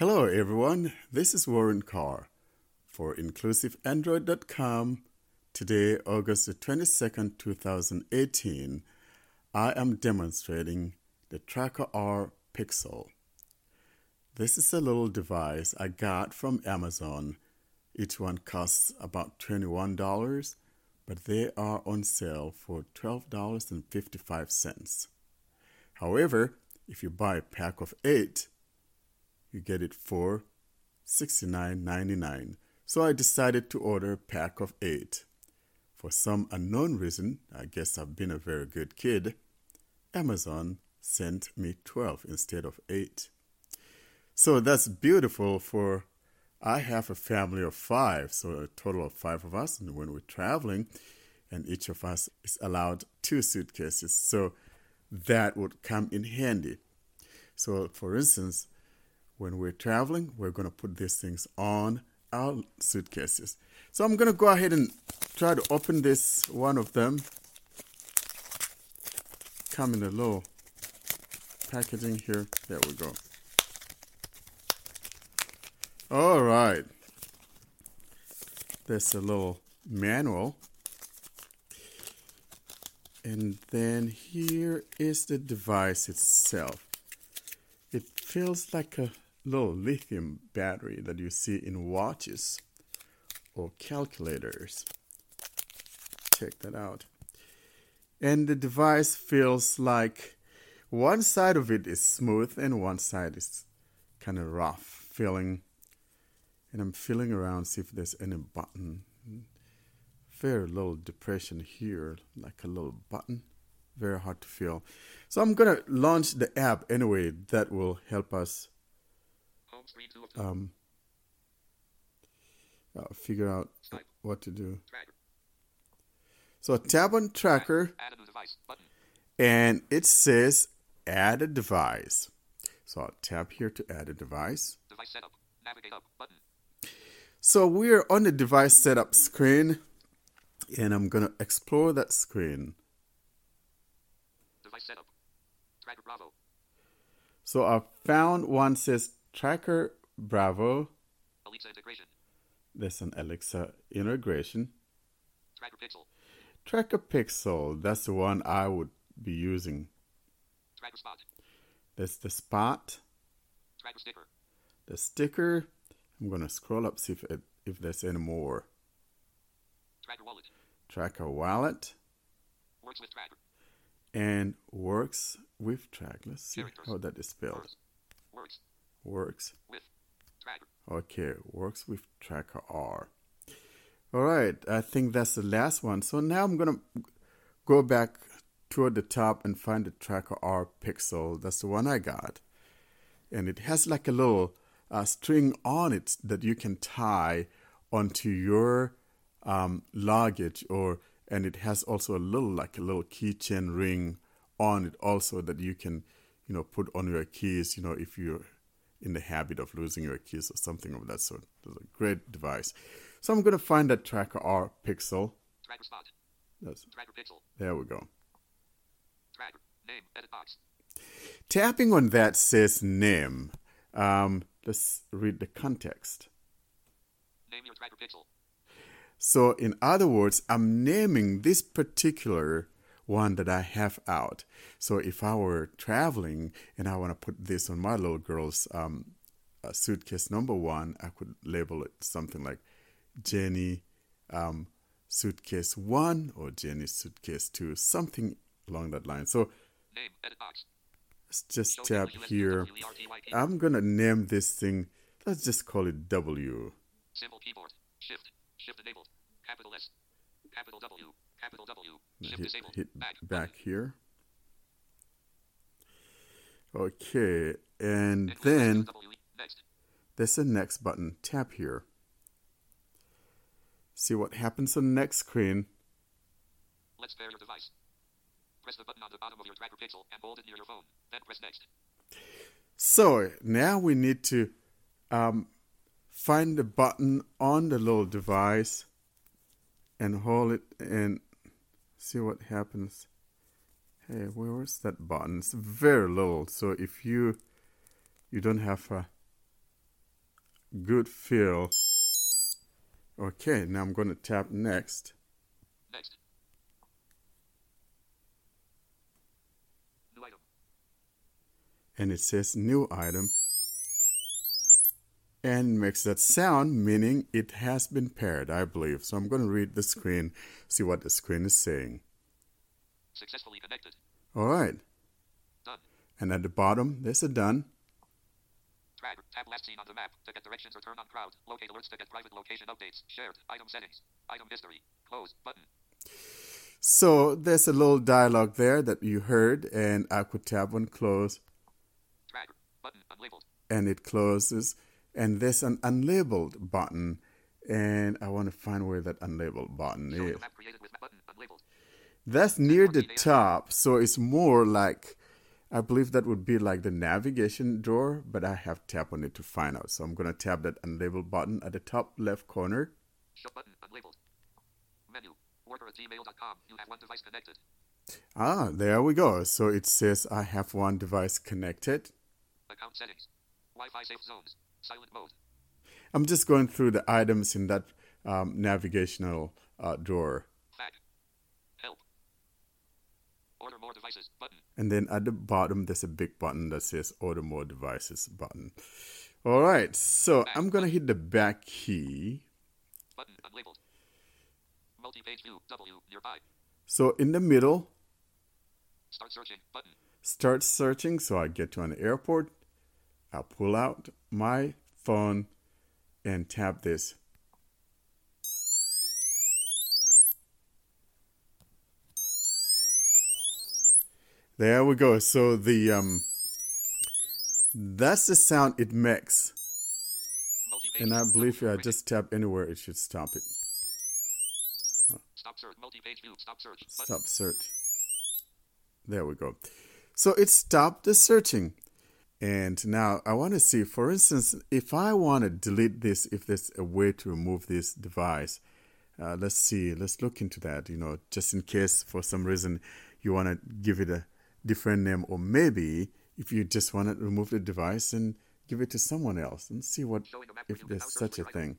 Hello, everyone. This is Warren Carr for InclusiveAndroid.com. Today, August the 22nd, 2018, I am demonstrating the Tracker R Pixel. This is a little device I got from Amazon. Each one costs about $21, but they are on sale for $12.55. However, if you buy a pack of eight, you get it for $69.99. So I decided to order a pack of eight. For some unknown reason, I guess I've been a very good kid, Amazon sent me 12 instead of 8. So that's beautiful for I have a family of 5, so a total of 5 of us and when we're traveling and each of us is allowed two suitcases. So that would come in handy. So for instance, when we're traveling, we're going to put these things on our suitcases. So I'm going to go ahead and try to open this one of them. Come in a little packaging here. There we go. All right. There's a little manual. And then here is the device itself. It feels like a little lithium battery that you see in watches or calculators. Check that out. And the device feels like one side of it is smooth and one side is kind of rough feeling. And I'm feeling around see if there's any button. Very little depression here, like a little button. Very hard to feel. So I'm gonna launch the app anyway. That will help us um, uh, figure out what to do. So tap on tracker, and it says add a device. So I'll tap here to add a device. Device setup. Up. So we're on the device setup screen, and I'm gonna explore that screen. Device setup. Bravo. So I found one says Tracker Bravo. Alexa integration. There's an Alexa integration. Tracker Pixel. Tracker Pixel. That's the one I would be using. Tracker Spot. There's the Spot. Tracker Sticker. The sticker. I'm gonna scroll up see if it, if there's any more. Tracker Wallet. Tracker Wallet. Works with Tracker. And works with Tracker. Let's see how that is spelled. Works. Works. With Tracker. Okay, works with Tracker R. All right, I think that's the last one. So now I'm gonna go back toward the top and find the Tracker R Pixel. That's the one I got, and it has like a little uh, string on it that you can tie onto your um, luggage, or and it has also a little like a little keychain ring on it also that you can, you know, put on your keys. You know, if you're in the habit of losing your keys or something of that sort. It's a great device. So I'm going to find that Tracker R Pixel. Tracker spot. That's, Tracker Pixel. There we go. Tracker name edit box. Tapping on that says name. Um, let's read the context. Name your Tracker Pixel. So, in other words, I'm naming this particular one that I have out. So if I were traveling and I want to put this on my little girl's um, uh, suitcase number one, I could label it something like Jenny um, suitcase one or Jenny suitcase two, something along that line. So name. Let's just tap here. I'm gonna name this thing. Let's just call it W. Symbol keyboard. Shift. Shift enabled. Capital S. Capital W. Capital W. Hit, hit back, here. Okay, and then there's a next button. Tap here. See what happens on the next screen. Let's pair your device. Press the button on the bottom of your tracker pixel and hold it near your phone. Then press next. So now we need to um, find the button on the little device and hold it and see what happens. Hey, where is that button? It's very little. so if you you don't have a good feel. Okay, now I'm going to tap next. Next. New item. And it says new item. And makes that sound, meaning it has been paired, I believe. So I'm going to read the screen, see what the screen is saying. Successfully connected. All right. Done. And at the bottom, there's a done. Tab last seen on the map to get directions or turn on crowd. Locate alerts to get private location updates. Shared. Item settings. Item history. Close. Button. So there's a little dialogue there that you heard, and I could tap on close, Track. Button. Unlabeled. and it closes. And there's an unlabeled button, and I want to find where that unlabeled button is. the map created with map button. That's near the top, so it's more like I believe that would be like the navigation drawer, but I have tap on it to find out. So I'm gonna tap that unlabeled button at the top left corner. Show button. Unlabeled. Menu. Worker at gmail.com. You have one device connected. Ah, there we go. So it says I have one device connected. Account settings. Wi-Fi safe zones. Silent mode. I'm just going through the items in that um, navigational uh, drawer. Fact. Help. Order more devices. Button. And then at the bottom, there's a big button that says Order More Devices button. All right, so I'm going to hit the back key. Button. Unlabeled. Multi-page view. W. Nearby. So in the middle, Start searching. Button. start searching. So I get to an airport. I'll pull out my phone and tap this. There we go. So the um, that's the sound it makes. And I believe if. I just tap anywhere, it should stop it. Stop search. Multi-page view. Stop search. Button. Stop search. There we go. So it stopped the searching. And now I want to see, for instance, if I want to delete this, if there's a way to remove this device, uh, let's see, let's look into that, you know, just in case for some reason you want to give it a different name, or maybe if you just want to remove the device and give it to someone else and see what Showing the map if there's such a for your item. thing.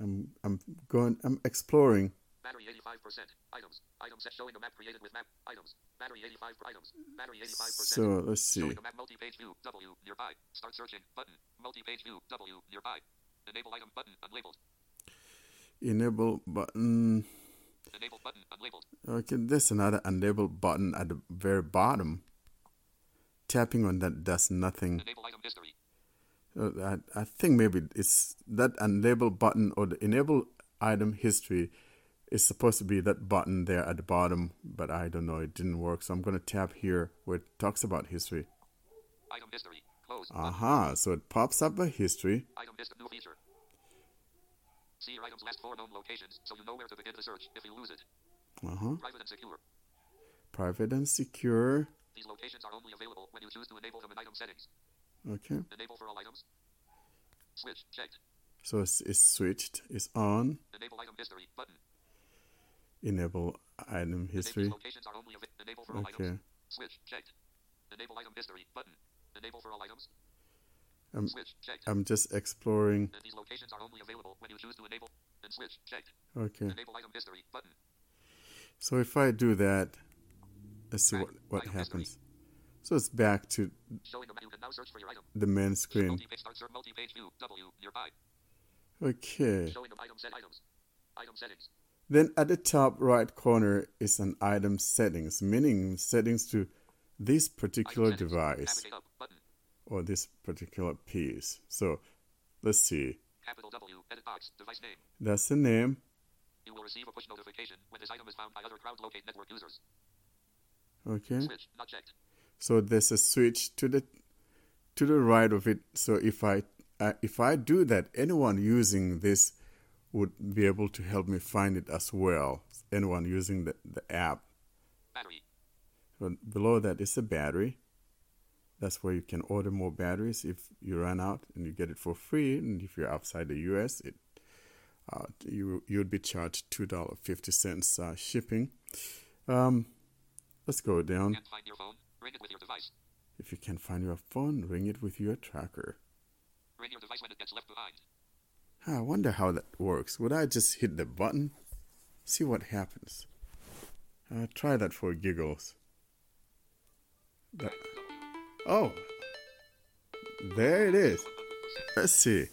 I'm I'm going I'm exploring Battery 85%. Items. Item set showing a map created with map. Items. Battery 85 items. Battery 85%. So let's see. Showing a map multi-page view. W. Nearby. Start searching. Button. Multi-page view. W. Nearby. Enable item button. Unlabeled. Enable button. Enable button. Unlabeled. Okay, there's another unlabeled button at the very bottom. Tapping on that does nothing. Enable item history. Uh, I, I think maybe it's that unlabeled button or the enable item history is supposed to be that button there at the bottom, but I don't know. It didn't work, so I'm going to tap here where it talks about history. Item history. Close. Aha, so it pops up a history. Item history. New feature. See your item's last four known locations so you know where to begin the search if you lose it. Uh huh. Private and secure. Private and secure. These locations are only available when you choose to enable them in item settings. Okay, Enable for all items. Switch. Checked. so it's, it's switched. It's on. Enable item. Enable item history. Locations are only. Enable for all Okay. Switch. Checked. Enable item history. Button. Enable for all items. Um, Switch. Checked. I'm just exploring. and these locations are only available when you choose to enable and switch. Checked. Okay. Enable item history. Button. So if I do that, let's see Back. what, what Item history. happens. So it's back to the menu. You can now search for your item. the main screen. Multi-page start search. Multi-page view. W. Nearby. Okay. Item. Item settings. Then at the top right corner is an item settings, meaning settings to this particular device Navigate up. Button. or this particular piece. So let's see. Capital W. Edit box. Device name. That's the name. You will receive a push notification when this item is found by other crowd locate network users. Okay. Switch. So there's a switch to the to the right of it. So if I uh, if I do that, anyone using this would be able to help me find it as well. Anyone using the, the app. Battery. But below that is a battery. That's where you can order more batteries if you run out, and you get it for free. And if you're outside the U.S., it uh, you you'd be charged two dollar fifty cents uh, shipping. Um, let's go down. Can't find your phone. Ring it with your device. If you can find your phone, ring it with your tracker. Bring your device when it gets left behind. I wonder how that works. Would I just hit the button? See what happens. Uh, try that for giggles. That- oh, there it is. Let's see.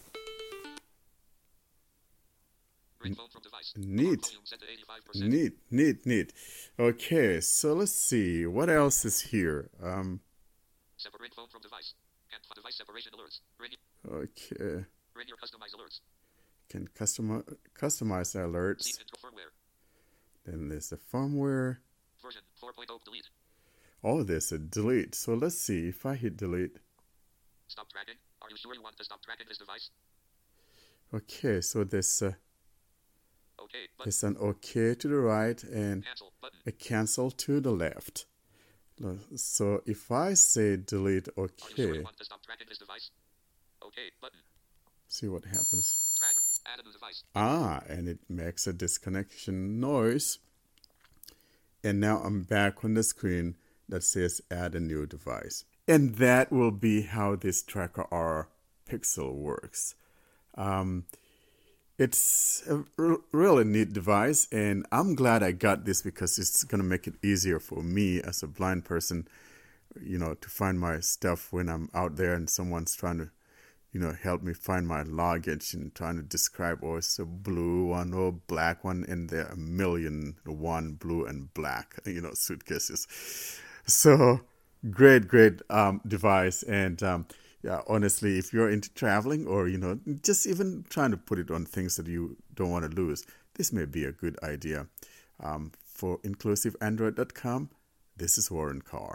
Bring phone from device. Neat. Volume set to 85%. Neat, neat, neat. Okay, so let's see. What else is here? Um, Separate phone from device. And for device separation alerts. Bring, okay. Can customize customize the alerts. See intro firmware. Then there's the firmware. Version 4.0 delete. Oh, there's a delete. So let's see if I hit delete. Stop tracking. Are you sure you want to stop tracking this device? Okay, so there's a, uh, Okay. There's an OK to the right and Cancel. A cancel to the left. So if I say delete Are you sure OK, you want to stop tracking this device? Okay. Button. see what happens. Ah, and it makes a disconnection noise. And now I'm back on the screen that says add a new device. And that will be how this Tracker R Pixel works. Um, it's a r- really neat device, and I'm glad I got this because it's going to make it easier for me as a blind person, you know, to find my stuff when I'm out there and someone's trying to you know, help me find my luggage and trying to describe, oh, it's a blue one or black one, and there are a million one blue and black, you know, suitcases. So great, great um, device, and um, yeah, honestly, if you're into traveling or you know, just even trying to put it on things that you don't want to lose, this may be a good idea. Um, for inclusiveandroid.com, this is Warren Carr.